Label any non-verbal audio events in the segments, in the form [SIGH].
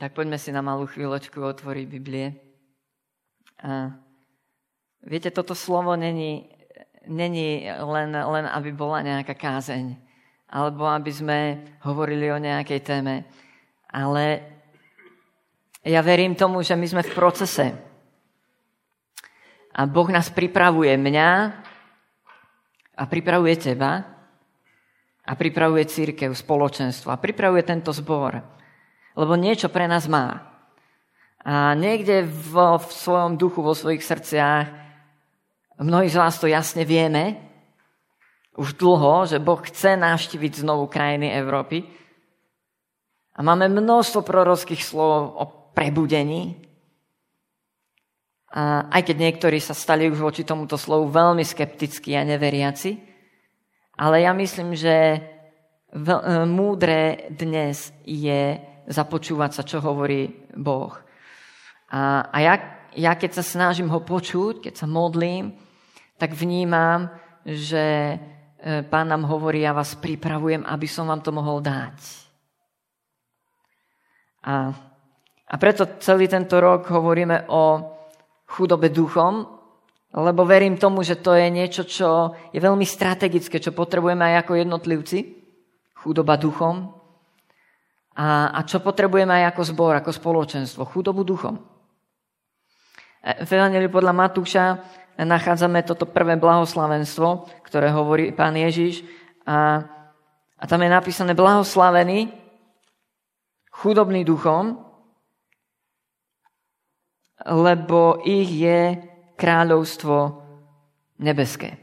Tak poďme si na malú chvíľočku otvoriť Biblie. A viete, toto slovo není, není len, len, aby bola nejaká kázeň, alebo aby sme hovorili o nejakej téme, ale ja verím tomu, že my sme v procese. A Boh nás pripravuje mňa a pripravuje teba a pripravuje církev, spoločenstvo a pripravuje tento zbor lebo niečo pre nás má. A niekde vo, v svojom duchu, vo svojich srdciach, mnohí z vás to jasne vieme, už dlho, že Boh chce navštíviť znovu krajiny Európy. A máme množstvo prorockých slov o prebudení. A aj keď niektorí sa stali už voči tomuto slovu veľmi skeptickí a neveriaci, ale ja myslím, že múdre dnes je započúvať sa, čo hovorí Boh. A, a ja, ja keď sa snažím ho počuť, keď sa modlím, tak vnímam, že e, pán nám hovorí, ja vás pripravujem, aby som vám to mohol dať. A, a preto celý tento rok hovoríme o chudobe duchom, lebo verím tomu, že to je niečo, čo je veľmi strategické, čo potrebujeme aj ako jednotlivci. Chudoba duchom. A, a čo potrebujeme aj ako zbor, ako spoločenstvo? Chudobu duchom. E, v Evangeliu podľa Matúša nachádzame toto prvé blahoslavenstvo, ktoré hovorí pán Ježiš. A, a tam je napísané blahoslavený, chudobný duchom, lebo ich je kráľovstvo nebeské.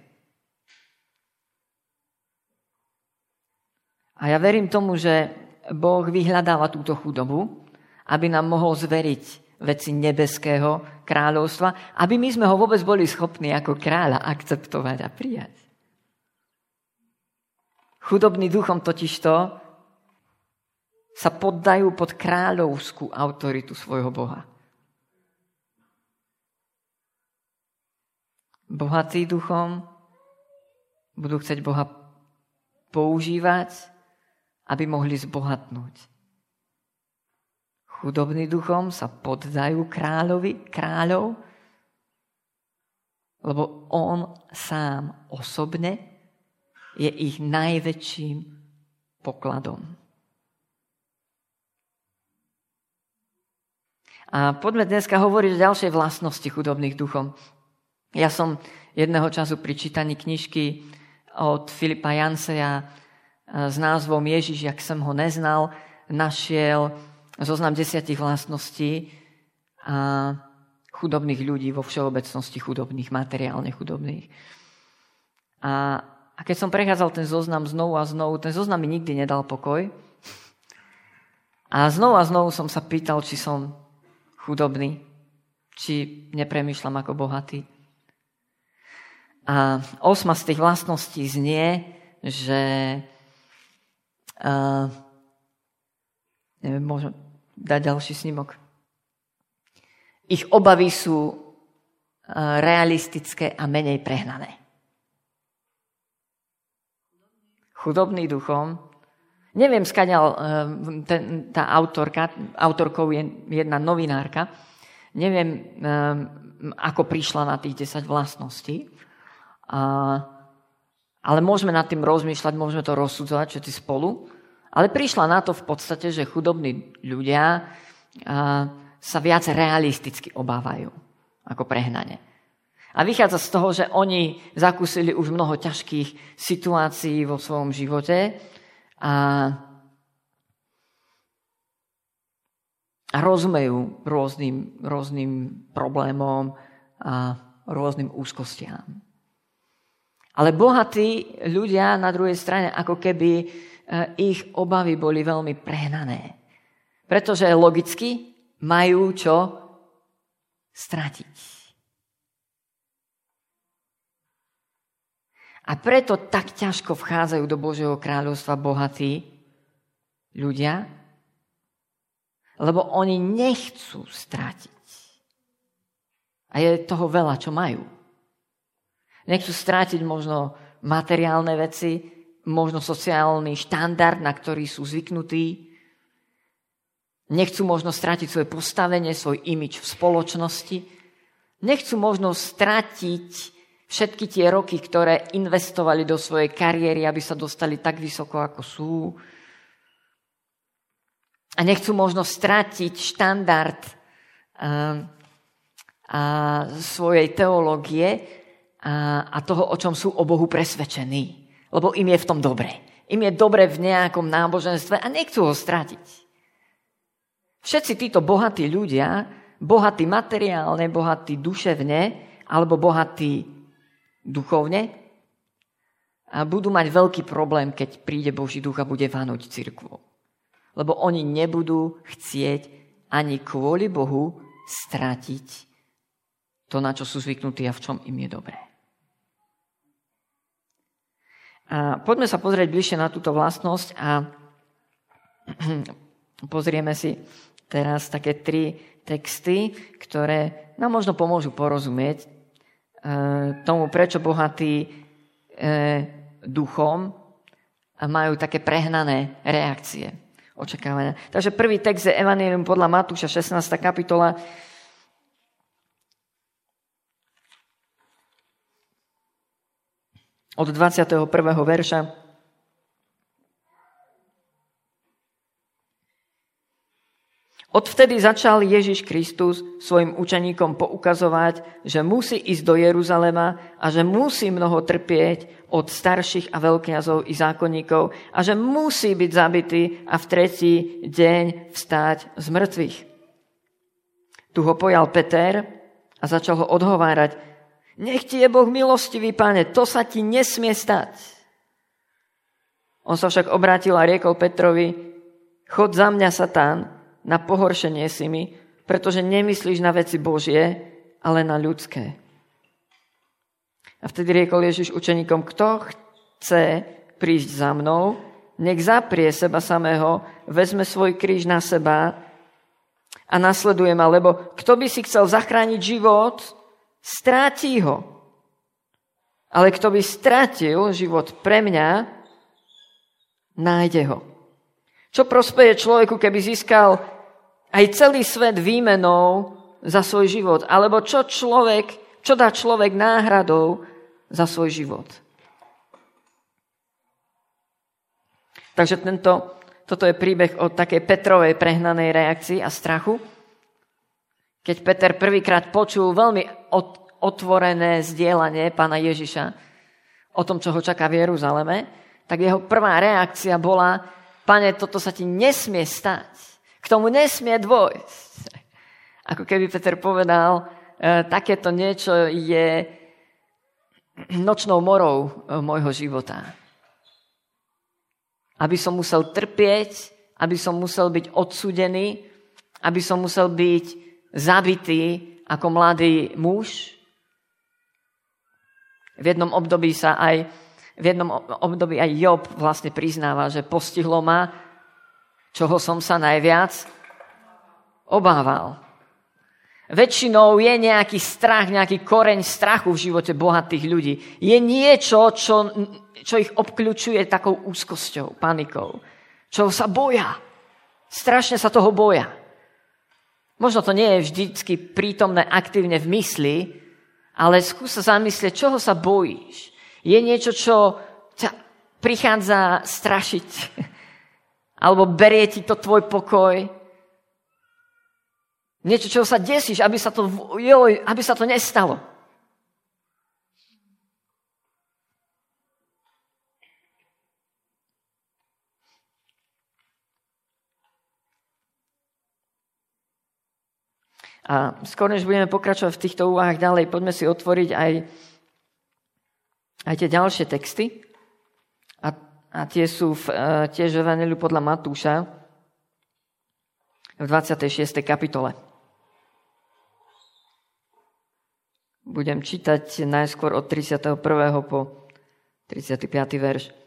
A ja verím tomu, že Boh vyhľadáva túto chudobu, aby nám mohol zveriť veci nebeského kráľovstva, aby my sme ho vôbec boli schopní ako kráľa akceptovať a prijať. Chudobný duchom totižto sa poddajú pod kráľovskú autoritu svojho Boha. Bohatí duchom budú chcieť Boha používať aby mohli zbohatnúť. Chudobní duchom sa poddajú kráľovi, kráľov, lebo on sám osobne je ich najväčším pokladom. A poďme dneska hovoriť o ďalšej vlastnosti chudobných duchom. Ja som jedného času pri čítaní knižky od Filipa Janseja s názvom Ježiš, jak som ho neznal, našiel zoznam desiatich vlastností a chudobných ľudí vo všeobecnosti chudobných, materiálne chudobných. A, a keď som prechádzal ten zoznam znovu a znovu, ten zoznam mi nikdy nedal pokoj. A znovu a znovu som sa pýtal, či som chudobný, či nepremýšľam ako bohatý. A osma z tých vlastností znie, že a, neviem, môžem dať ďalší snímok. Ich obavy sú realistické a menej prehnané. Chudobný duchom. Neviem, skaďal e, tá autorka, autorkou je jedna novinárka. Neviem, e, ako prišla na tých 10 vlastností. A ale môžeme nad tým rozmýšľať, môžeme to rozsudzovať všetci spolu. Ale prišla na to v podstate, že chudobní ľudia sa viac realisticky obávajú ako prehnane. A vychádza z toho, že oni zakúsili už mnoho ťažkých situácií vo svojom živote a, rozumejú rôznym, rôznym problémom a rôznym úzkostiam. Ale bohatí ľudia na druhej strane, ako keby e, ich obavy boli veľmi prehnané. Pretože logicky majú čo stratiť. A preto tak ťažko vchádzajú do Božieho kráľovstva bohatí ľudia, lebo oni nechcú stratiť. A je toho veľa, čo majú. Nechcú strátiť možno materiálne veci, možno sociálny štandard, na ktorý sú zvyknutí. Nechcú možno stratiť svoje postavenie, svoj imič v spoločnosti. Nechcú možno stratiť všetky tie roky, ktoré investovali do svojej kariéry, aby sa dostali tak vysoko, ako sú. A nechcú možno stratiť štandard uh, a svojej teológie a, toho, o čom sú o Bohu presvedčení. Lebo im je v tom dobre. Im je dobre v nejakom náboženstve a nechcú ho stratiť. Všetci títo bohatí ľudia, bohatí materiálne, bohatí duševne alebo bohatí duchovne, a budú mať veľký problém, keď príde Boží duch a bude vanúť cirkvu. Lebo oni nebudú chcieť ani kvôli Bohu stratiť to, na čo sú zvyknutí a v čom im je dobré. A poďme sa pozrieť bližšie na túto vlastnosť a [CLEARS THROAT] pozrieme si teraz také tri texty, ktoré nám možno pomôžu porozumieť e, tomu, prečo bohatí e, duchom majú také prehnané reakcie, očakávania. Takže prvý text je Evangelium podľa Matúša, 16. kapitola, od 21. verša. Odvtedy začal Ježiš Kristus svojim učeníkom poukazovať, že musí ísť do Jeruzalema a že musí mnoho trpieť od starších a veľkňazov i zákonníkov a že musí byť zabitý a v tretí deň vstáť z mŕtvych. Tu ho pojal Peter a začal ho odhovárať. Nech ti je Boh milostivý, pane, to sa ti nesmie stať. On sa však obrátil a riekol Petrovi, chod za mňa, Satán, na pohoršenie si mi, pretože nemyslíš na veci Božie, ale na ľudské. A vtedy riekol Ježiš učeníkom, kto chce prísť za mnou, nech zaprie seba samého, vezme svoj kríž na seba a nasleduje ma, lebo kto by si chcel zachrániť život, stráti ho. Ale kto by stratil život pre mňa, nájde ho. Čo prospeje človeku, keby získal aj celý svet výmenou za svoj život? Alebo čo človek, čo dá človek náhradou za svoj život? Takže tento, toto je príbeh o takej Petrovej prehnanej reakcii a strachu. Keď Peter prvýkrát počul veľmi otvorené zdieľanie pána Ježiša o tom, čo ho čaká v Jeruzaleme, tak jeho prvá reakcia bola, pane, toto sa ti nesmie stať. K tomu nesmie dôjsť. Ako keby Peter povedal, e, takéto niečo je nočnou morou e, môjho života. Aby som musel trpieť, aby som musel byť odsudený, aby som musel byť zabitý ako mladý muž. V jednom období sa aj v jednom období aj Job vlastne priznáva, že postihlo ma, čoho som sa najviac obával. Väčšinou je nejaký strach, nejaký koreň strachu v živote bohatých ľudí. Je niečo, čo, čo ich obklúčuje takou úzkosťou, panikou. Čo sa boja. Strašne sa toho boja. Možno to nie je vždycky prítomné aktívne v mysli, ale skús sa zamyslieť, čoho sa bojíš. Je niečo, čo ťa prichádza strašiť, [LAUGHS] alebo berie ti to tvoj pokoj. Niečo, čoho sa desíš, aby sa to, joj, aby sa to nestalo. A skôr, než budeme pokračovať v týchto úvahách ďalej, poďme si otvoriť aj, aj tie ďalšie texty. A, a tie sú v, uh, tiež v Evangeliu podľa Matúša v 26. kapitole. Budem čítať najskôr od 31. po 35. verš.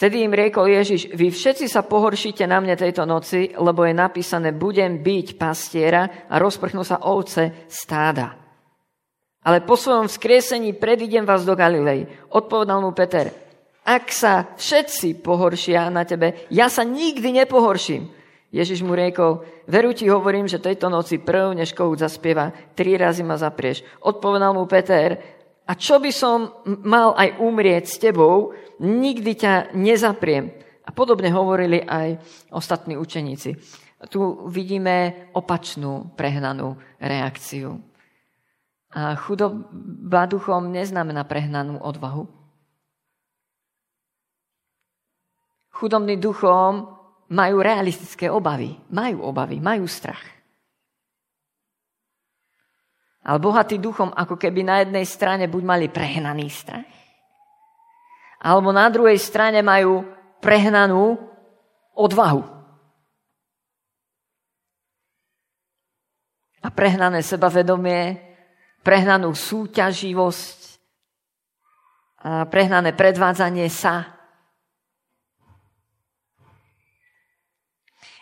Vtedy im riekol Ježiš, vy všetci sa pohoršíte na mne tejto noci, lebo je napísané, budem byť pastiera a rozprchnú sa ovce stáda. Ale po svojom vzkriesení predídem vás do Galilei. Odpovedal mu Peter, Ak sa všetci pohoršia na tebe, ja sa nikdy nepohorším. Ježiš mu riekol, veru ti hovorím, že tejto noci prv, než kohút zaspieva, tri razy ma zaprieš. Odpovedal mu Peter, a čo by som mal aj umrieť s tebou, nikdy ťa nezapriem. A podobne hovorili aj ostatní učeníci. Tu vidíme opačnú, prehnanú reakciu. A chudoba duchom neznamená prehnanú odvahu. Chudobný duchom majú realistické obavy. Majú obavy, majú strach. Ale bohatý duchom ako keby na jednej strane buď mali prehnaný strach, alebo na druhej strane majú prehnanú odvahu. A prehnané sebavedomie, prehnanú súťaživosť, a prehnané predvádzanie sa,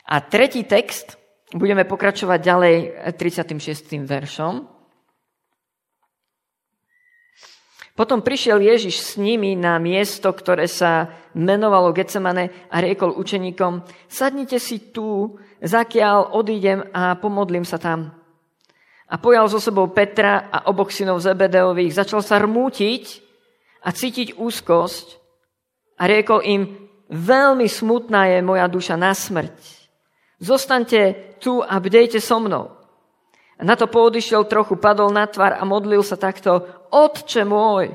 A tretí text, budeme pokračovať ďalej 36. veršom. Potom prišiel Ježiš s nimi na miesto, ktoré sa menovalo Getsemane a riekol učeníkom, sadnite si tu, zakiaľ odídem a pomodlím sa tam. A pojal so sebou Petra a oboch synov Zebedeových, začal sa rmútiť a cítiť úzkosť a riekol im, veľmi smutná je moja duša na smrť Zostaňte tu a bdejte so mnou. Na to poodišiel trochu, padol na tvar a modlil sa takto. Otče môj,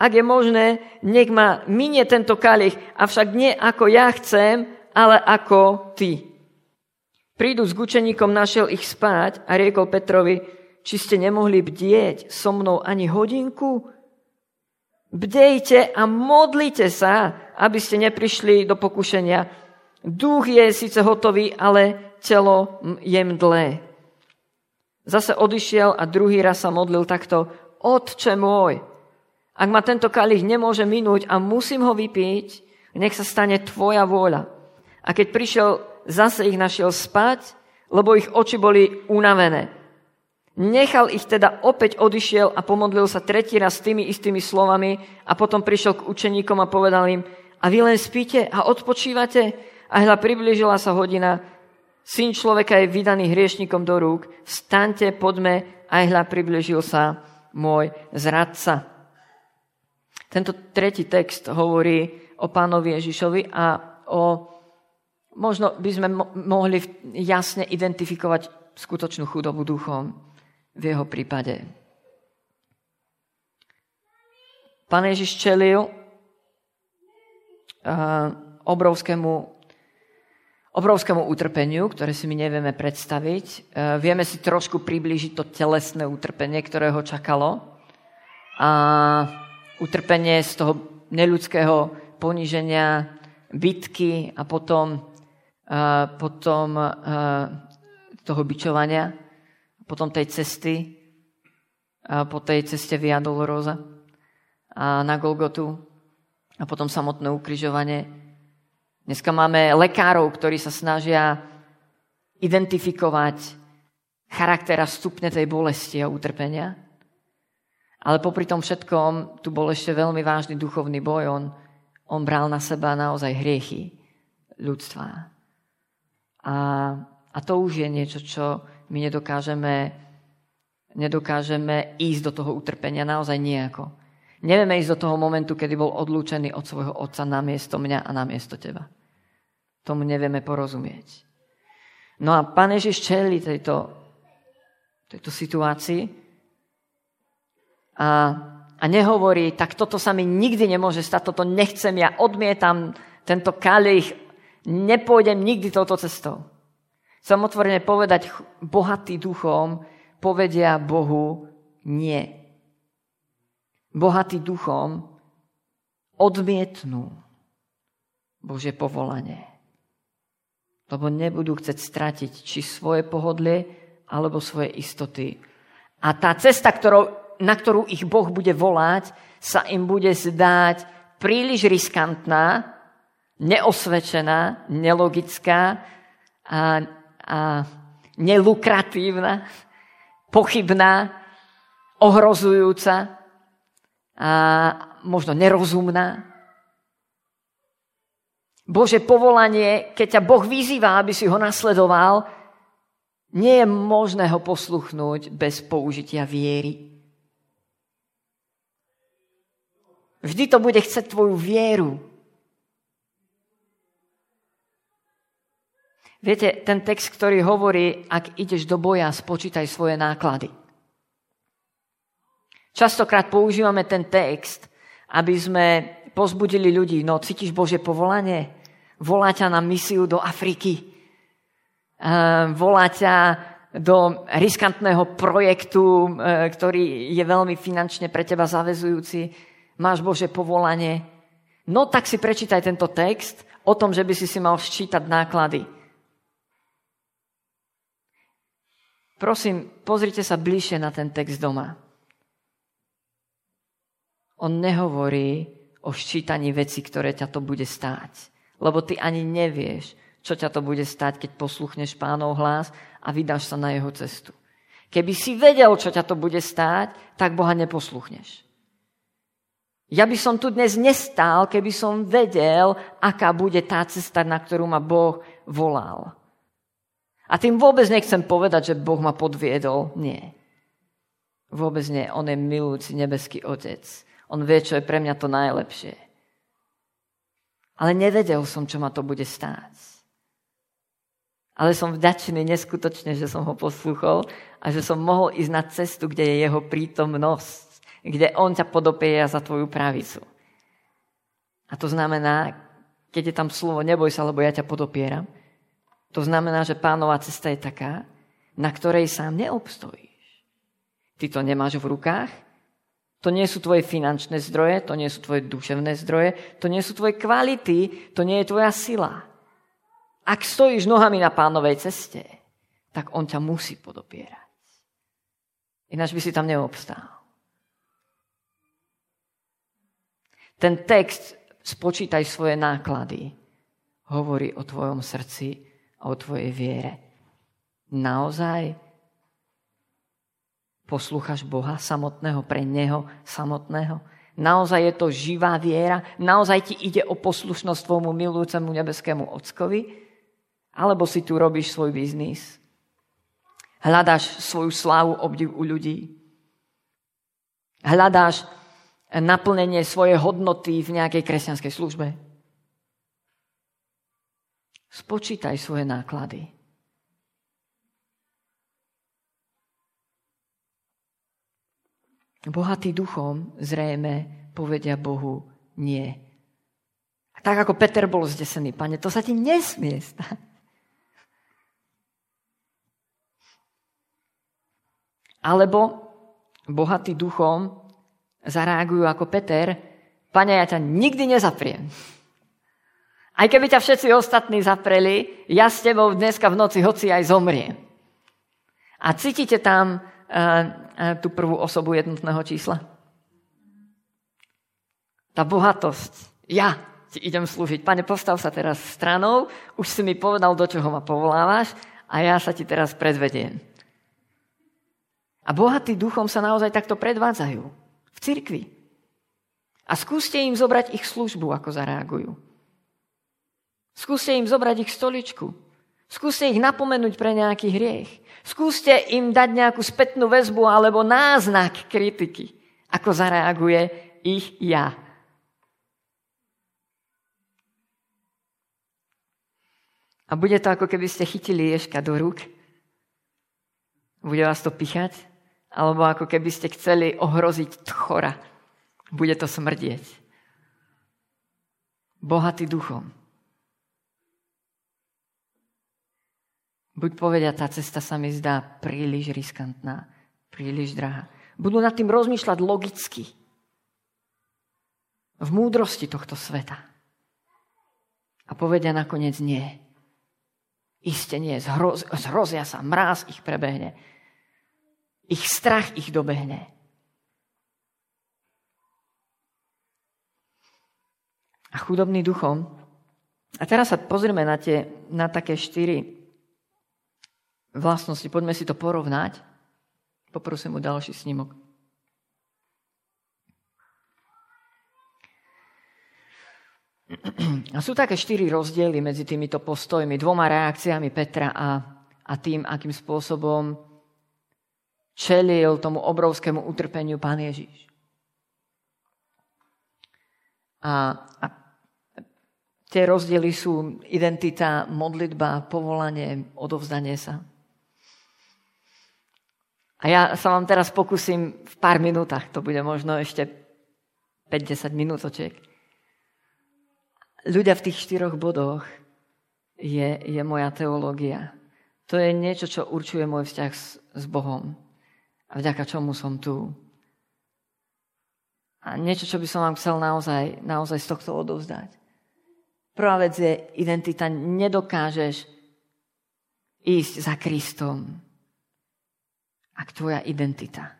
ak je možné, nech ma minie tento kalich, avšak nie ako ja chcem, ale ako ty. Prídu s gučeníkom, našiel ich spať a riekol Petrovi, či ste nemohli bdieť so mnou ani hodinku? Bdejte a modlite sa, aby ste neprišli do pokušenia. Duch je síce hotový, ale telo je mdlé. Zase odišiel a druhý raz sa modlil takto. Otče môj, ak ma tento kalich nemôže minúť a musím ho vypiť, nech sa stane tvoja vôľa. A keď prišiel, zase ich našiel spať, lebo ich oči boli unavené. Nechal ich teda, opäť odišiel a pomodlil sa tretí raz tými istými slovami a potom prišiel k učeníkom a povedal im, a vy len spíte a odpočívate? A hľa priblížila sa hodina, syn človeka je vydaný hriešnikom do rúk, vstaňte, poďme, aj hľa priblížil sa môj zradca. Tento tretí text hovorí o pánovi Ježišovi a o, možno by sme mohli jasne identifikovať skutočnú chudobu duchom v jeho prípade. Pán Ježiš čelil uh, obrovskému obrovskému utrpeniu, ktoré si my nevieme predstaviť. E, vieme si trošku priblížiť to telesné utrpenie, ktoré ho čakalo. A utrpenie z toho neľudského poníženia, bitky a potom, e, potom e, toho bičovania, potom tej cesty, po tej ceste Via Dolorosa a na Golgotu a potom samotné ukrižovanie Dneska máme lekárov, ktorí sa snažia identifikovať charakter a stupne tej bolesti a utrpenia. Ale popri tom všetkom tu bol ešte veľmi vážny duchovný boj. On, on bral na seba naozaj hriechy ľudstva. A, a to už je niečo, čo my nedokážeme, nedokážeme ísť do toho utrpenia naozaj nejako. Nevieme ísť do toho momentu, kedy bol odlúčený od svojho otca na miesto mňa a na miesto teba. Tomu nevieme porozumieť. No a pán Ježiš čeli tejto, tejto situácii a, a nehovorí, tak toto sa mi nikdy nemôže stať, toto nechcem, ja odmietam tento kalich, nepôjdem nikdy touto cestou. Chcem otvorene povedať, bohatý duchom povedia Bohu nie bohatí duchom, odmietnú Božie povolanie. Lebo nebudú chcieť stratiť či svoje pohodlie, alebo svoje istoty. A tá cesta, ktorou, na ktorú ich Boh bude volať, sa im bude zdať príliš riskantná, neosvedčená, nelogická a, a nelukratívna, pochybná, ohrozujúca a možno nerozumná. Bože povolanie, keď ťa Boh vyzýva, aby si ho nasledoval, nie je možné ho posluchnúť bez použitia viery. Vždy to bude chcieť tvoju vieru. Viete, ten text, ktorý hovorí, ak ideš do boja, spočítaj svoje náklady. Častokrát používame ten text, aby sme pozbudili ľudí. No, cítiš Bože povolanie? Volá ťa na misiu do Afriky. Volá ťa do riskantného projektu, e, ktorý je veľmi finančne pre teba zavezujúci máš Bože povolanie, no tak si prečítaj tento text o tom, že by si si mal sčítať náklady. Prosím, pozrite sa bližšie na ten text doma. On nehovorí o ščítaní veci, ktoré ťa to bude stáť. Lebo ty ani nevieš, čo ťa to bude stáť, keď posluchneš pánov hlas a vydáš sa na jeho cestu. Keby si vedel, čo ťa to bude stáť, tak Boha neposluchneš. Ja by som tu dnes nestál, keby som vedel, aká bude tá cesta, na ktorú ma Boh volal. A tým vôbec nechcem povedať, že Boh ma podviedol. Nie. Vôbec nie. On je milujúci nebeský otec. On vie, čo je pre mňa to najlepšie. Ale nevedel som, čo ma to bude stáť. Ale som vďačný neskutočne, že som ho poslúchol a že som mohol ísť na cestu, kde je jeho prítomnosť kde on ťa podopieja za tvoju pravicu. A to znamená, keď je tam slovo neboj sa, lebo ja ťa podopieram, to znamená, že pánová cesta je taká, na ktorej sám neobstojíš. Ty to nemáš v rukách, to nie sú tvoje finančné zdroje, to nie sú tvoje duševné zdroje, to nie sú tvoje kvality, to nie je tvoja sila. Ak stojíš nohami na pánovej ceste, tak on ťa musí podopierať. Ináč by si tam neobstál. Ten text spočítaj svoje náklady. Hovorí o tvojom srdci a o tvojej viere. Naozaj poslúchaš Boha samotného pre Neho samotného? Naozaj je to živá viera? Naozaj ti ide o poslušnosť tvojmu milujúcemu nebeskému ockovi? Alebo si tu robíš svoj biznis? Hľadáš svoju slávu, obdiv u ľudí? Hľadáš naplnenie svojej hodnoty v nejakej kresťanskej službe? Spočítaj svoje náklady. Bohatý duchom zrejme povedia Bohu nie. Tak ako Peter bol zdesený, pane, to sa ti nesmie stať. Alebo bohatý duchom zareagujú ako Peter, Pane, ja ťa nikdy nezapriem. Aj keby ťa všetci ostatní zapreli, ja s tebou dneska v noci hoci aj zomriem. A cítite tam tú prvú osobu jednotného čísla? Tá bohatosť. Ja ti idem slúžiť. Pane, postav sa teraz stranou, už si mi povedal, do čoho ma povolávaš a ja sa ti teraz predvediem. A bohatí duchom sa naozaj takto predvádzajú v cirkvi. A skúste im zobrať ich službu, ako zareagujú. Skúste im zobrať ich stoličku. Skúste ich napomenúť pre nejaký hriech. Skúste im dať nejakú spätnú väzbu alebo náznak kritiky, ako zareaguje ich ja. A bude to ako keby ste chytili ješka do rúk. Bude vás to pichať alebo ako keby ste chceli ohroziť tchora. Bude to smrdieť. Bohatý duchom. Buď povedia, tá cesta sa mi zdá príliš riskantná, príliš drahá. Budú nad tým rozmýšľať logicky. V múdrosti tohto sveta. A povedia nakoniec nie. Isté nie, zhroz, zhrozia sa, mráz ich prebehne ich strach ich dobehne. A chudobný duchom. A teraz sa pozrieme na, tie, na také štyri vlastnosti. Poďme si to porovnať. Poprosím o ďalší snímok. A sú také štyri rozdiely medzi týmito postojmi, dvoma reakciami Petra a, a tým, akým spôsobom čelil tomu obrovskému utrpeniu pán Ježiš. A, a tie rozdiely sú identita, modlitba, povolanie, odovzdanie sa. A ja sa vám teraz pokúsim v pár minútach, to bude možno ešte 5-10 minútočiek. Ľudia v tých štyroch bodoch je, je moja teológia. To je niečo, čo určuje môj vzťah s, s Bohom. A vďaka čomu som tu. A niečo, čo by som vám chcel naozaj, naozaj z tohto odovzdať. Prvá vec je identita. Nedokážeš ísť za Kristom, ak tvoja identita,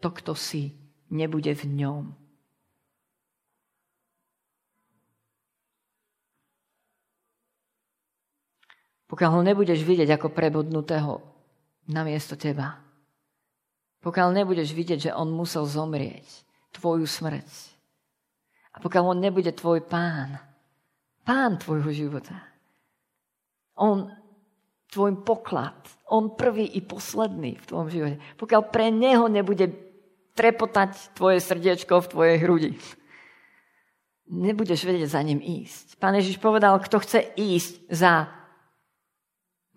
to, kto si, nebude v ňom. Pokiaľ ho nebudeš vidieť ako prebodnutého na miesto teba. Pokiaľ nebudeš vidieť, že on musel zomrieť tvoju smrť. A pokiaľ on nebude tvoj pán, pán tvojho života, on tvoj poklad, on prvý i posledný v tvojom živote. Pokiaľ pre neho nebude trepotať tvoje srdiečko v tvojej hrudi, nebudeš vedieť za ním ísť. Pán Ježiš povedal, kto chce ísť za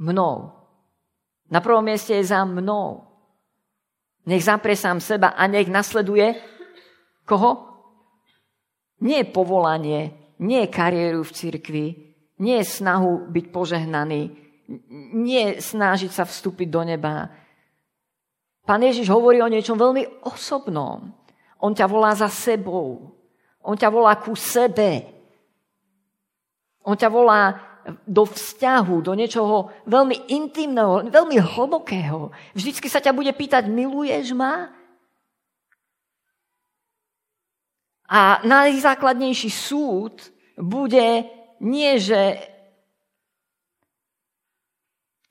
mnou. Na prvom mieste je za mnou. Nech zaprie sám seba a nech nasleduje Koho? Nie povolanie, nie kariéru v cirkvi, nie snahu byť požehnaný, nie snažiť sa vstúpiť do neba. Pán Ježiš hovorí o niečom veľmi osobnom. On ťa volá za sebou. On ťa volá ku sebe. On ťa volá do vzťahu, do niečoho veľmi intimného, veľmi hlbokého. Vždycky sa ťa bude pýtať, miluješ ma? A najzákladnejší súd bude nie, že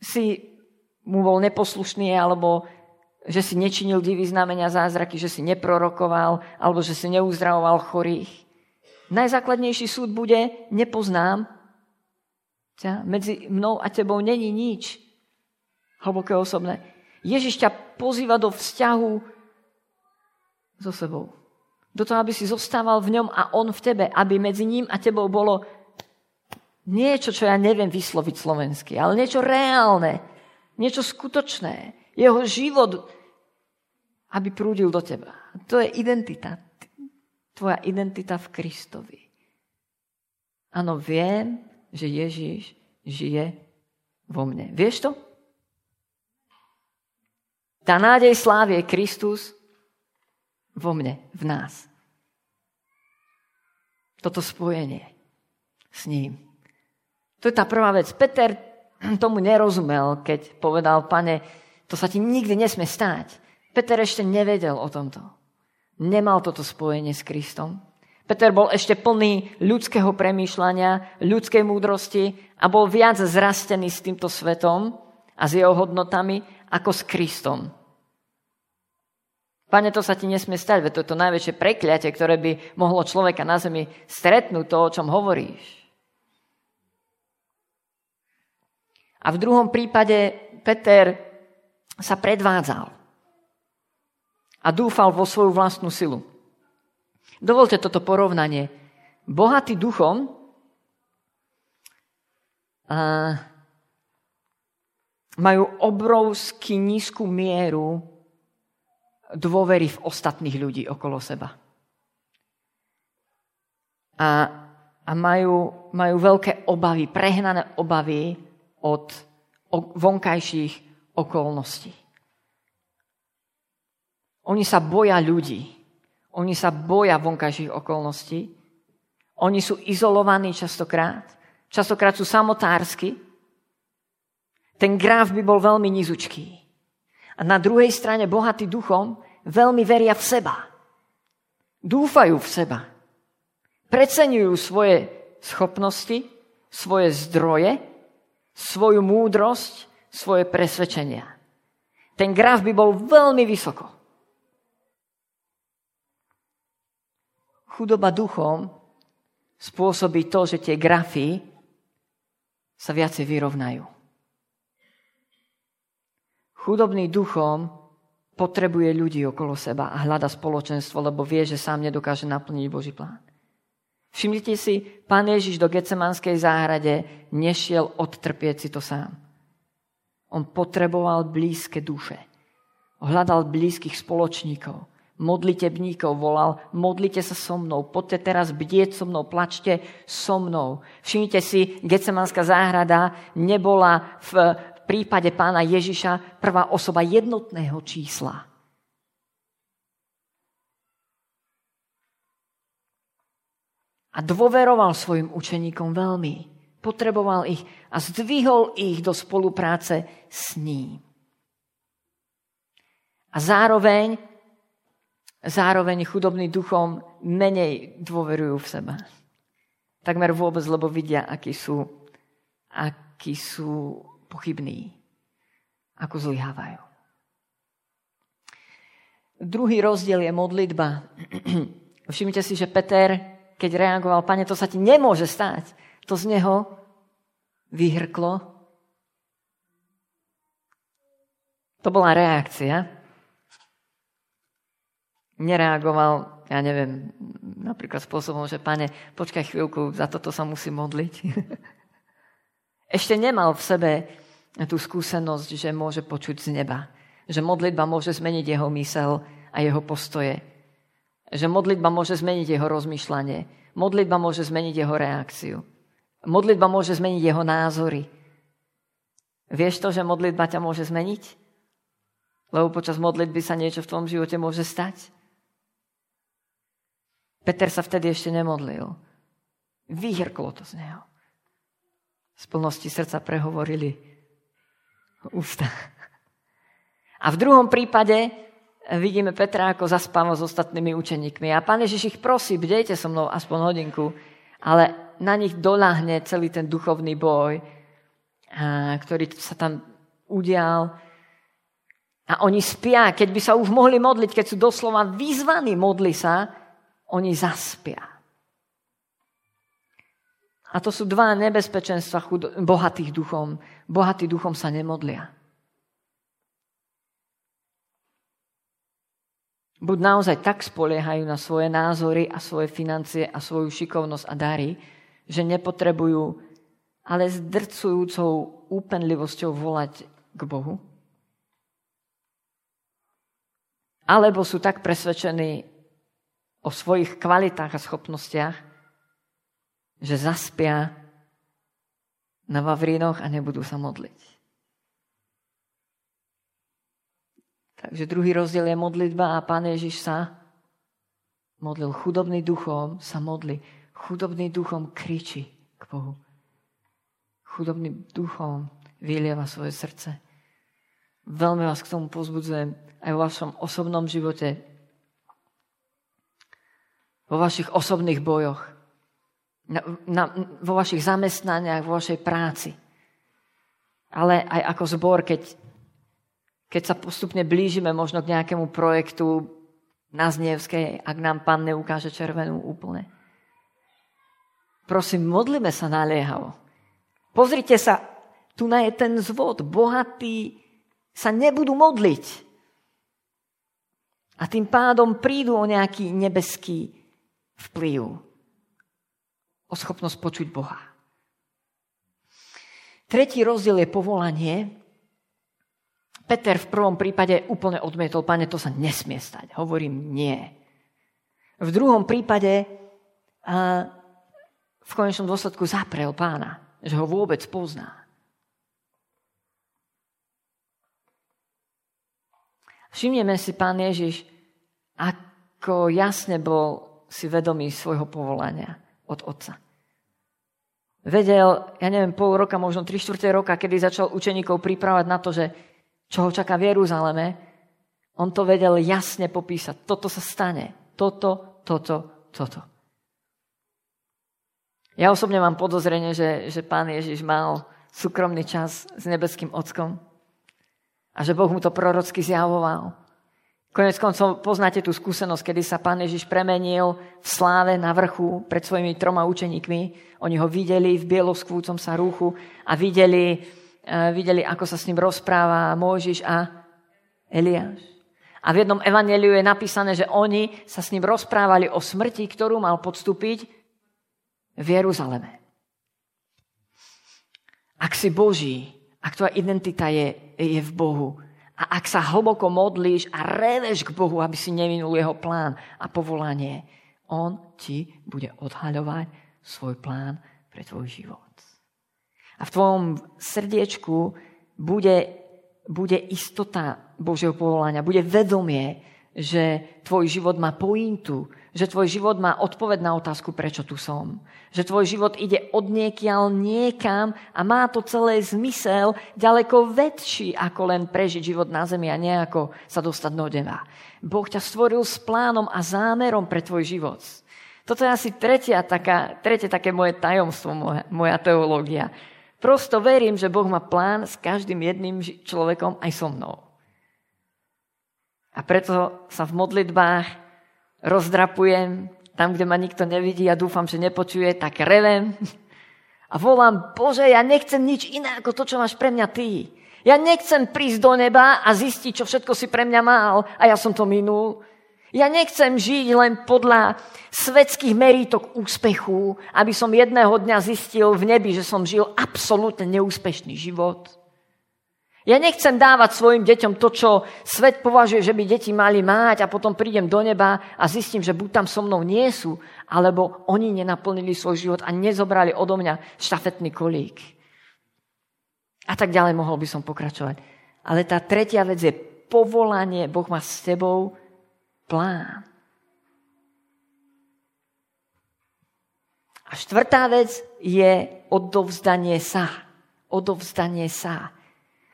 si mu bol neposlušný, alebo že si nečinil divy znamenia zázraky, že si neprorokoval, alebo že si neuzdravoval chorých. Najzákladnejší súd bude, nepoznám ťa, medzi mnou a tebou není nič hlboké osobné. Ježiš ťa pozýva do vzťahu so sebou do toho, aby si zostával v ňom a on v tebe, aby medzi ním a tebou bolo niečo, čo ja neviem vysloviť slovensky, ale niečo reálne, niečo skutočné. Jeho život, aby prúdil do teba. To je identita. Tvoja identita v Kristovi. Áno, viem, že Ježíš žije vo mne. Vieš to? Tá nádej slávy je Kristus, vo mne, v nás. Toto spojenie s ním. To je tá prvá vec. Peter tomu nerozumel, keď povedal, pane, to sa ti nikdy nesmie stáť. Peter ešte nevedel o tomto. Nemal toto spojenie s Kristom. Peter bol ešte plný ľudského premýšľania, ľudskej múdrosti a bol viac zrastený s týmto svetom a s jeho hodnotami ako s Kristom. Pane, to sa ti nesmie stať, veď to je to najväčšie prekliatie, ktoré by mohlo človeka na zemi stretnúť to, o čom hovoríš. A v druhom prípade Peter sa predvádzal a dúfal vo svoju vlastnú silu. Dovolte toto porovnanie. Bohatý duchom majú obrovský nízku mieru dôvery v ostatných ľudí okolo seba. A, a majú, majú veľké obavy, prehnané obavy od vonkajších okolností. Oni sa boja ľudí. Oni sa boja vonkajších okolností. Oni sú izolovaní častokrát. Častokrát sú samotársky. Ten graf by bol veľmi nizučký. A na druhej strane bohatý duchom veľmi veria v seba. Dúfajú v seba. Preceňujú svoje schopnosti, svoje zdroje, svoju múdrosť, svoje presvedčenia. Ten graf by bol veľmi vysoko. Chudoba duchom spôsobí to, že tie grafy sa viacej vyrovnajú. Chudobný duchom potrebuje ľudí okolo seba a hľada spoločenstvo, lebo vie, že sám nedokáže naplniť Boží plán. Všimnite si, pán Ježiš do Gecemanskej záhrade nešiel odtrpieť si to sám. On potreboval blízke duše. Hľadal blízkych spoločníkov modlitebníkov volal, modlite sa so mnou, poďte teraz bdieť so mnou, plačte so mnou. Všimnite si, Gecemanská záhrada nebola v prípade pána Ježiša prvá osoba jednotného čísla. A dôveroval svojim učeníkom veľmi. Potreboval ich a zdvihol ich do spolupráce s ním. A zároveň zároveň chudobný duchom menej dôverujú v seba. Takmer vôbec, lebo vidia, akí sú, akí sú pochybní, ako zlyhávajú. Druhý rozdiel je modlitba. [CLEARS THROAT] Všimnite si, že Peter, keď reagoval, pane, to sa ti nemôže stať, to z neho vyhrklo. To bola reakcia nereagoval, ja neviem, napríklad spôsobom, že pane, počkaj chvíľku, za toto sa musím modliť. [LAUGHS] Ešte nemal v sebe tú skúsenosť, že môže počuť z neba. Že modlitba môže zmeniť jeho mysel a jeho postoje. Že modlitba môže zmeniť jeho rozmýšľanie. Modlitba môže zmeniť jeho reakciu. Modlitba môže zmeniť jeho názory. Vieš to, že modlitba ťa môže zmeniť? Lebo počas modlitby sa niečo v tom živote môže stať. Peter sa vtedy ešte nemodlil. Vyhrklo to z neho. Z plnosti srdca prehovorili ústa. A v druhom prípade vidíme Petra, ako zaspáva s ostatnými učeníkmi. A pán Ježiš ich prosí, bdejte so mnou aspoň hodinku, ale na nich doláhne celý ten duchovný boj, ktorý sa tam udial. A oni spia, keď by sa už mohli modliť, keď sú doslova vyzvaní modli sa, oni zaspia. A to sú dva nebezpečenstva bohatých duchom. Bohatí duchom sa nemodlia. Buď naozaj tak spoliehajú na svoje názory a svoje financie a svoju šikovnosť a dary, že nepotrebujú, ale s drcujúcou úpenlivosťou volať k Bohu. Alebo sú tak presvedčení o svojich kvalitách a schopnostiach, že zaspia na Vavrínoch a nebudú sa modliť. Takže druhý rozdiel je modlitba a Pán Ježiš sa modlil. Chudobný duchom sa modli. Chudobný duchom kričí k Bohu. Chudobný duchom vylieva svoje srdce. Veľmi vás k tomu pozbudzujem aj v vašom osobnom živote vo vašich osobných bojoch, na, na, vo vašich zamestnaniach, vo vašej práci. Ale aj ako zbor, keď, keď sa postupne blížime možno k nejakému projektu na Znievskej, ak nám pán neukáže červenú úplne. Prosím, modlíme sa naliehavo. Pozrite sa, tu na je ten zvod. Bohatí sa nebudú modliť. A tým pádom prídu o nejaký nebeský vplyv, o schopnosť počuť Boha. Tretí rozdiel je povolanie. Peter v prvom prípade úplne odmietol, pane, to sa nesmie stať. Hovorím nie. V druhom prípade a v konečnom dôsledku zaprel pána, že ho vôbec pozná. Všimneme si, pán Ježiš, ako jasne bol si vedomý svojho povolania od otca. Vedel, ja neviem, pol roka, možno tri štvrte roka, kedy začal učeníkov pripravať na to, že čo ho čaká v Jeruzaleme, on to vedel jasne popísať. Toto sa stane. Toto, toto, toto. Ja osobne mám podozrenie, že, že pán Ježiš mal súkromný čas s nebeským ockom a že Boh mu to prorocky zjavoval. Konec koncov poznáte tú skúsenosť, kedy sa pán Ježiš premenil v sláve na vrchu pred svojimi troma učeníkmi. Oni ho videli v bieloskvúcom sa rúchu a videli, videli, ako sa s ním rozpráva Mojžiš a Eliáš. A v jednom evaneliu je napísané, že oni sa s ním rozprávali o smrti, ktorú mal podstúpiť v Jeruzaleme. Ak si Boží, ak tvoja identita je, je v Bohu, a ak sa hlboko modlíš a reveš k Bohu, aby si nevinul jeho plán a povolanie, on ti bude odhaľovať svoj plán pre tvoj život. A v tvojom srdiečku bude, bude istota Božieho povolania, bude vedomie, že tvoj život má pointu, že tvoj život má odpoved na otázku, prečo tu som. Že tvoj život ide od niekiaľ niekam a má to celé zmysel ďaleko väčší, ako len prežiť život na zemi a nejako sa dostať do neba. Boh ťa stvoril s plánom a zámerom pre tvoj život. Toto je asi tretia taká, tretie také moje tajomstvo, moja, moja teológia. Prosto verím, že Boh má plán s každým jedným človekom aj so mnou. A preto sa v modlitbách rozdrapujem, tam, kde ma nikto nevidí a dúfam, že nepočuje, tak revem a volám, Bože, ja nechcem nič iné ako to, čo máš pre mňa Ty. Ja nechcem prísť do neba a zistiť, čo všetko si pre mňa mal a ja som to minul. Ja nechcem žiť len podľa svetských merítok úspechu, aby som jedného dňa zistil v nebi, že som žil absolútne neúspešný život. Ja nechcem dávať svojim deťom to, čo svet považuje, že by deti mali mať a potom prídem do neba a zistím, že buď tam so mnou nie sú, alebo oni nenaplnili svoj život a nezobrali odo mňa štafetný kolík. A tak ďalej mohol by som pokračovať. Ale tá tretia vec je povolanie. Boh má s tebou plán. A štvrtá vec je odovzdanie sa. Odovzdanie sa.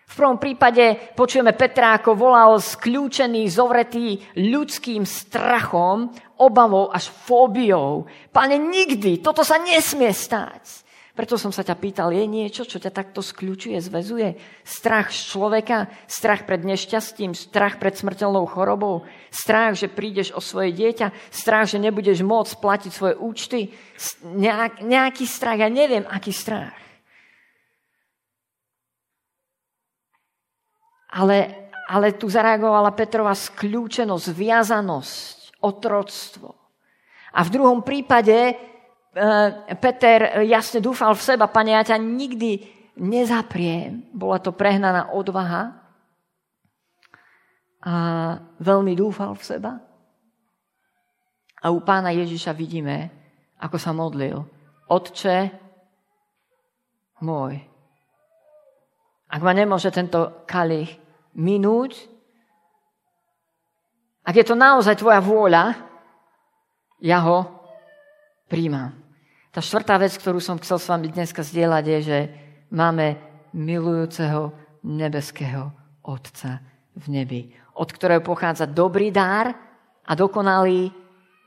V prvom prípade počujeme Petra, ako volal skľúčený, zovretý ľudským strachom, obavou až fóbiou. Pane, nikdy, toto sa nesmie stať. Preto som sa ťa pýtal, je niečo, čo ťa takto skľúčuje, zväzuje? Strach z človeka, strach pred nešťastím, strach pred smrteľnou chorobou, strach, že prídeš o svoje dieťa, strach, že nebudeš môcť platiť svoje účty, nejak, nejaký strach, ja neviem, aký strach. Ale, ale tu zareagovala Petrova skľúčenosť, viazanosť, otroctvo. A v druhom prípade Peter jasne dúfal v seba, pane, ja ťa nikdy nezapriem. Bola to prehnaná odvaha a veľmi dúfal v seba. A u pána Ježiša vidíme, ako sa modlil. Otče môj, ak ma nemôže tento kalich minúť, ak je to naozaj tvoja vôľa, ja ho príjmam. Tá štvrtá vec, ktorú som chcel s vami dneska zdieľať, je, že máme milujúceho nebeského Otca v nebi, od ktorého pochádza dobrý dár a dokonalý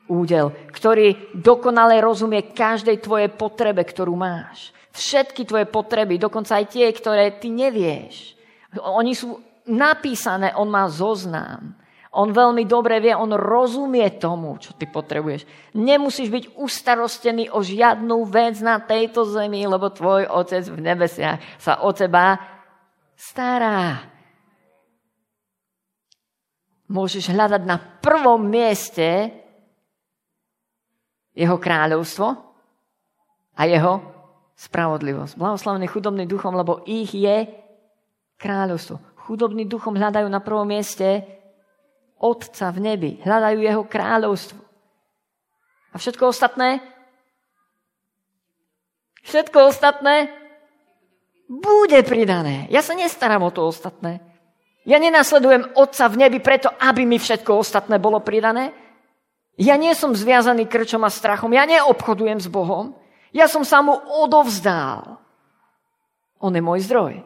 údel, ktorý dokonale rozumie každej tvojej potrebe, ktorú máš. Všetky tvoje potreby, dokonca aj tie, ktoré ty nevieš. Oni sú napísané, on má zoznám. On veľmi dobre vie, on rozumie tomu, čo ty potrebuješ. Nemusíš byť ustarostený o žiadnu vec na tejto zemi, lebo tvoj otec v nebesiach sa o teba stará. Môžeš hľadať na prvom mieste jeho kráľovstvo a jeho spravodlivosť. Blahoslavný chudobný duchom, lebo ich je kráľovstvo. Chudobný duchom hľadajú na prvom mieste Otca v nebi. Hľadajú jeho kráľovstvo. A všetko ostatné? Všetko ostatné bude pridané. Ja sa nestaram o to ostatné. Ja nenasledujem Otca v nebi preto, aby mi všetko ostatné bolo pridané. Ja nie som zviazaný krčom a strachom. Ja neobchodujem s Bohom. Ja som sa mu odovzdal. On je môj zdroj.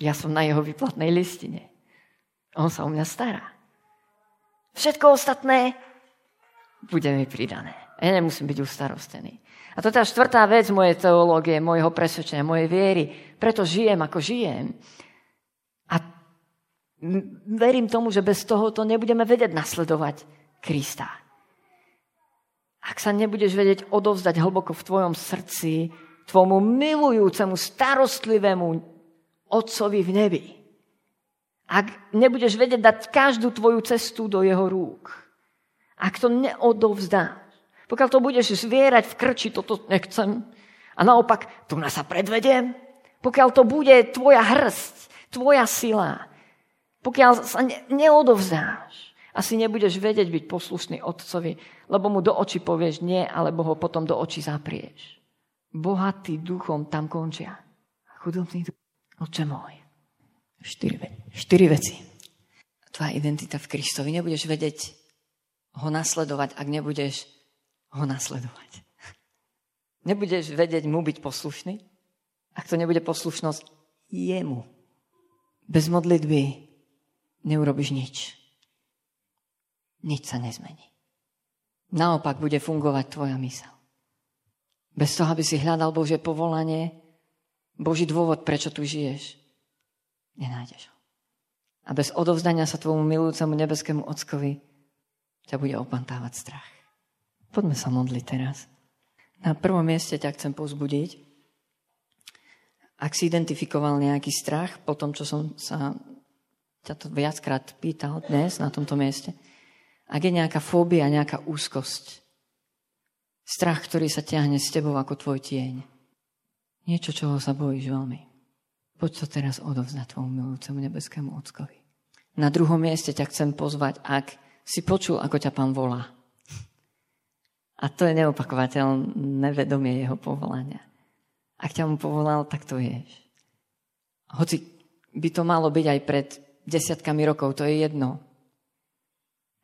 Ja som na jeho vyplatnej listine. On sa o mňa stará. Všetko ostatné bude mi pridané. Ja nemusím byť ustarostený. A to je tá štvrtá vec mojej teológie, mojho presvedčenia, mojej viery. Preto žijem, ako žijem. A verím tomu, že bez toho to nebudeme vedieť nasledovať Krista. Ak sa nebudeš vedieť odovzdať hlboko v tvojom srdci, tvojmu milujúcemu, starostlivému Otcovi v nebi, ak nebudeš vedieť dať každú tvoju cestu do jeho rúk, ak to neodovzdáš, pokiaľ to budeš zvierať v krči, toto nechcem, a naopak, tu nás sa predvediem, pokiaľ to bude tvoja hrst, tvoja sila, pokiaľ sa ne, neodovzdáš, asi nebudeš vedieť byť poslušný otcovi, lebo mu do očí povieš nie, alebo ho potom do očí zaprieš. Bohatý duchom tam končia. Chudobný duch. Oče môj. Štyri, štyri veci. Tvoja identita v Kristovi. Nebudeš vedieť ho nasledovať, ak nebudeš ho nasledovať. Nebudeš vedieť mu byť poslušný, ak to nebude poslušnosť jemu. Bez modlitby neurobiš nič. Nič sa nezmení. Naopak bude fungovať tvoja mysel. Bez toho, aby si hľadal Božie povolanie, Boží dôvod, prečo tu žiješ, nenájdeš ho. A bez odovzdania sa tvojmu milujúcemu nebeskému ockovi ťa bude opantávať strach. Poďme sa modliť teraz. Na prvom mieste ťa chcem pozbudiť. Ak si identifikoval nejaký strach po tom, čo som sa ťa to viackrát pýtal dnes na tomto mieste, ak je nejaká fóbia, nejaká úzkosť, strach, ktorý sa ťahne s tebou ako tvoj tieň, niečo, čoho sa bojíš veľmi, poď to teraz odovzdať tvojmu milujúcemu nebeskému ockovi. Na druhom mieste ťa chcem pozvať, ak si počul, ako ťa pán volá. A to je neopakovateľné vedomie jeho povolania. Ak ťa mu povolal, tak to vieš. Hoci by to malo byť aj pred desiatkami rokov, to je jedno.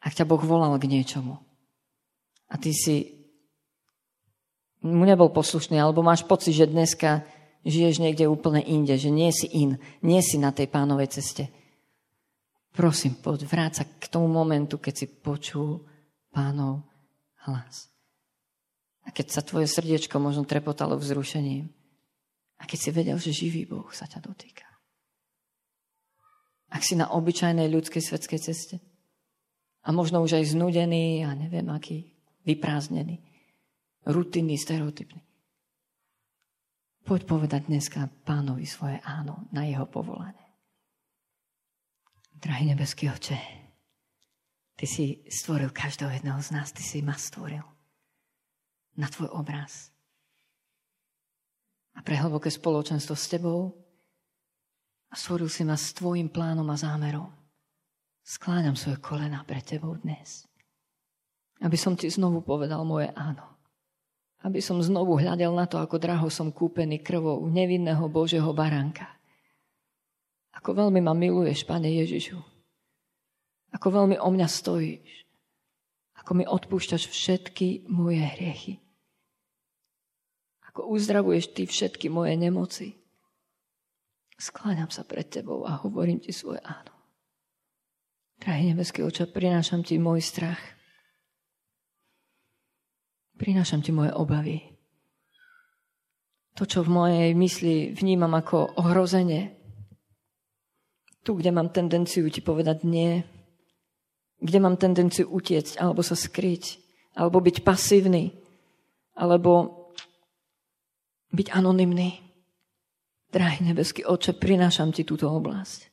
Ak ťa Boh volal k niečomu a ty si mu nebol poslušný, alebo máš pocit, že dneska žiješ niekde úplne inde, že nie si in, nie si na tej pánovej ceste. Prosím, poď, vráť sa k tomu momentu, keď si počul pánov hlas. A keď sa tvoje srdiečko možno trepotalo vzrušením, a keď si vedel, že živý Boh sa ťa dotýka. Ak si na obyčajnej ľudskej svetskej ceste a možno už aj znudený a neviem aký, vyprázdnený, rutinný, stereotypný. Poď povedať dneska pánovi svoje áno na jeho povolanie. Drahý nebeský oče, ty si stvoril každého jedného z nás, ty si ma stvoril na tvoj obraz. A pre hlboké spoločenstvo s tebou a stvoril si ma s tvojim plánom a zámerom. Skláňam svoje kolena pre tebou dnes. Aby som ti znovu povedal moje áno. Aby som znovu hľadel na to, ako draho som kúpený krvou nevinného Božieho baránka. Ako veľmi ma miluješ, Pane Ježišu. Ako veľmi o mňa stojíš. Ako mi odpúšťaš všetky moje hriechy. Ako uzdravuješ ty všetky moje nemoci skláňam sa pred tebou a hovorím ti svoje áno. Drahý nebeský oče, prinášam ti môj strach. Prinášam ti moje obavy. To, čo v mojej mysli vnímam ako ohrozenie. Tu, kde mám tendenciu ti povedať nie. Kde mám tendenciu utiecť, alebo sa skryť, alebo byť pasívny, alebo byť anonymný. Drahý nebeský oče, prinášam ti túto oblasť.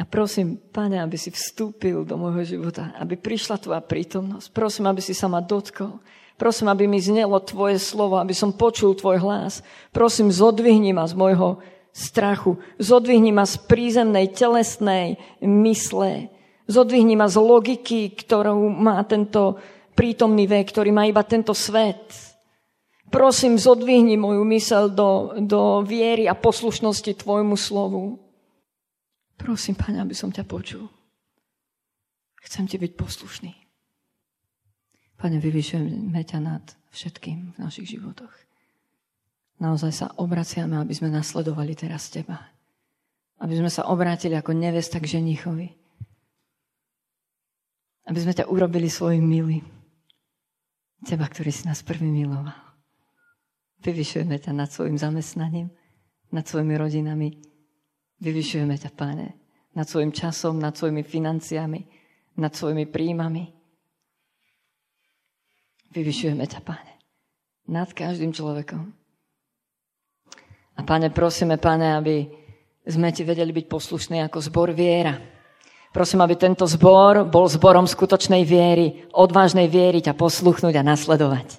A prosím, Pane, aby si vstúpil do môjho života, aby prišla tvoja prítomnosť. Prosím, aby si sa ma dotkol. Prosím, aby mi znelo tvoje slovo, aby som počul tvoj hlas. Prosím, zodvihni ma z môjho strachu. Zodvihni ma z prízemnej, telesnej mysle. Zodvihni ma z logiky, ktorú má tento prítomný vek, ktorý má iba tento svet. Prosím, zodvihni moju mysel do, do viery a poslušnosti Tvojmu slovu. Prosím, Pane, aby som ťa počul. Chcem Ti byť poslušný. Pane, vyvyšujeme ťa nad všetkým v našich životoch. Naozaj sa obraciame, aby sme nasledovali teraz Teba. Aby sme sa obrátili ako nevesta k ženichovi. Aby sme ťa urobili svojim milým. Teba, ktorý si nás prvý miloval. Vyvyšujeme ťa nad svojim zamestnaním, nad svojimi rodinami. Vyvyšujeme ťa, Pane, nad svojim časom, nad svojimi financiami, nad svojimi príjmami. Vyvyšujeme ťa, Pane, nad každým človekom. A Pane, prosíme, Pane, aby sme Ti vedeli byť poslušní ako zbor viera. Prosím, aby tento zbor bol zborom skutočnej viery, odvážnej viery ťa posluchnúť a nasledovať.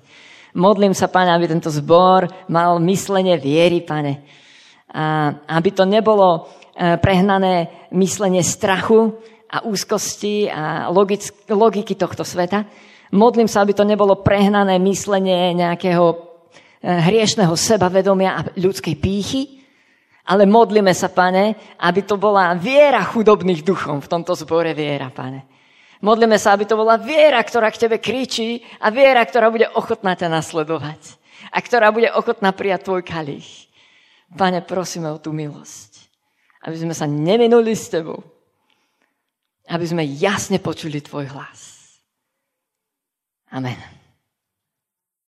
Modlím sa, Pane, aby tento zbor mal myslenie viery, Pane. Aby to nebolo e, prehnané myslenie strachu a úzkosti a logiky tohto sveta, Modlím sa, aby to nebolo prehnané myslenie nejakého eh, hriešného sebavedomia a ľudskej pýchy, ale modlíme sa, pane, aby to bola viera chudobných duchom v tomto zbore viera, pane. Modlíme sa, aby to bola viera, ktorá k tebe kričí a viera, ktorá bude ochotná ťa nasledovať a ktorá bude ochotná prijať tvoj kalich. Pane, prosíme o tú milosť, aby sme sa neminuli s tebou, aby sme jasne počuli tvoj hlas. Amen.